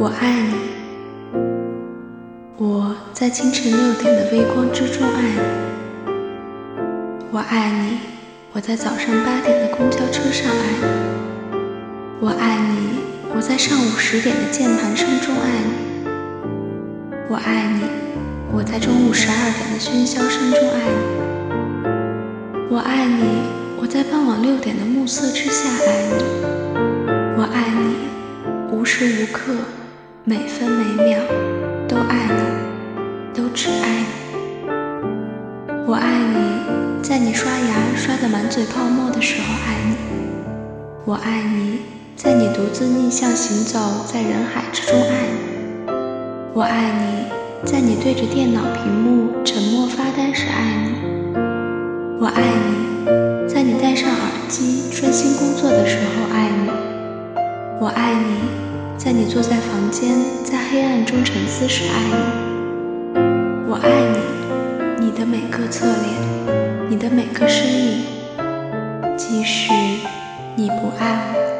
我爱你，我在清晨六点的微光之中爱你。我爱你，我在早上八点的公交车上爱你。我爱你，我在上午十点的键盘声中爱你。我爱你，我在中午十二点的喧嚣声中爱你。我爱你，我在傍晚六点的暮色之下爱你。我爱你，无时无刻。每分每秒都爱你，都只爱你。我爱你，在你刷牙刷得满嘴泡沫的时候爱你。我爱你，在你独自逆向行走在人海之中爱你。我爱你，在你对着电脑屏幕沉默发呆时爱你。我爱你，在你戴上耳机专心工作的时候爱你。我爱你。在你坐在房间，在黑暗中沉思时，爱你，我爱你，你的每个侧脸，你的每个身影，即使你不爱我。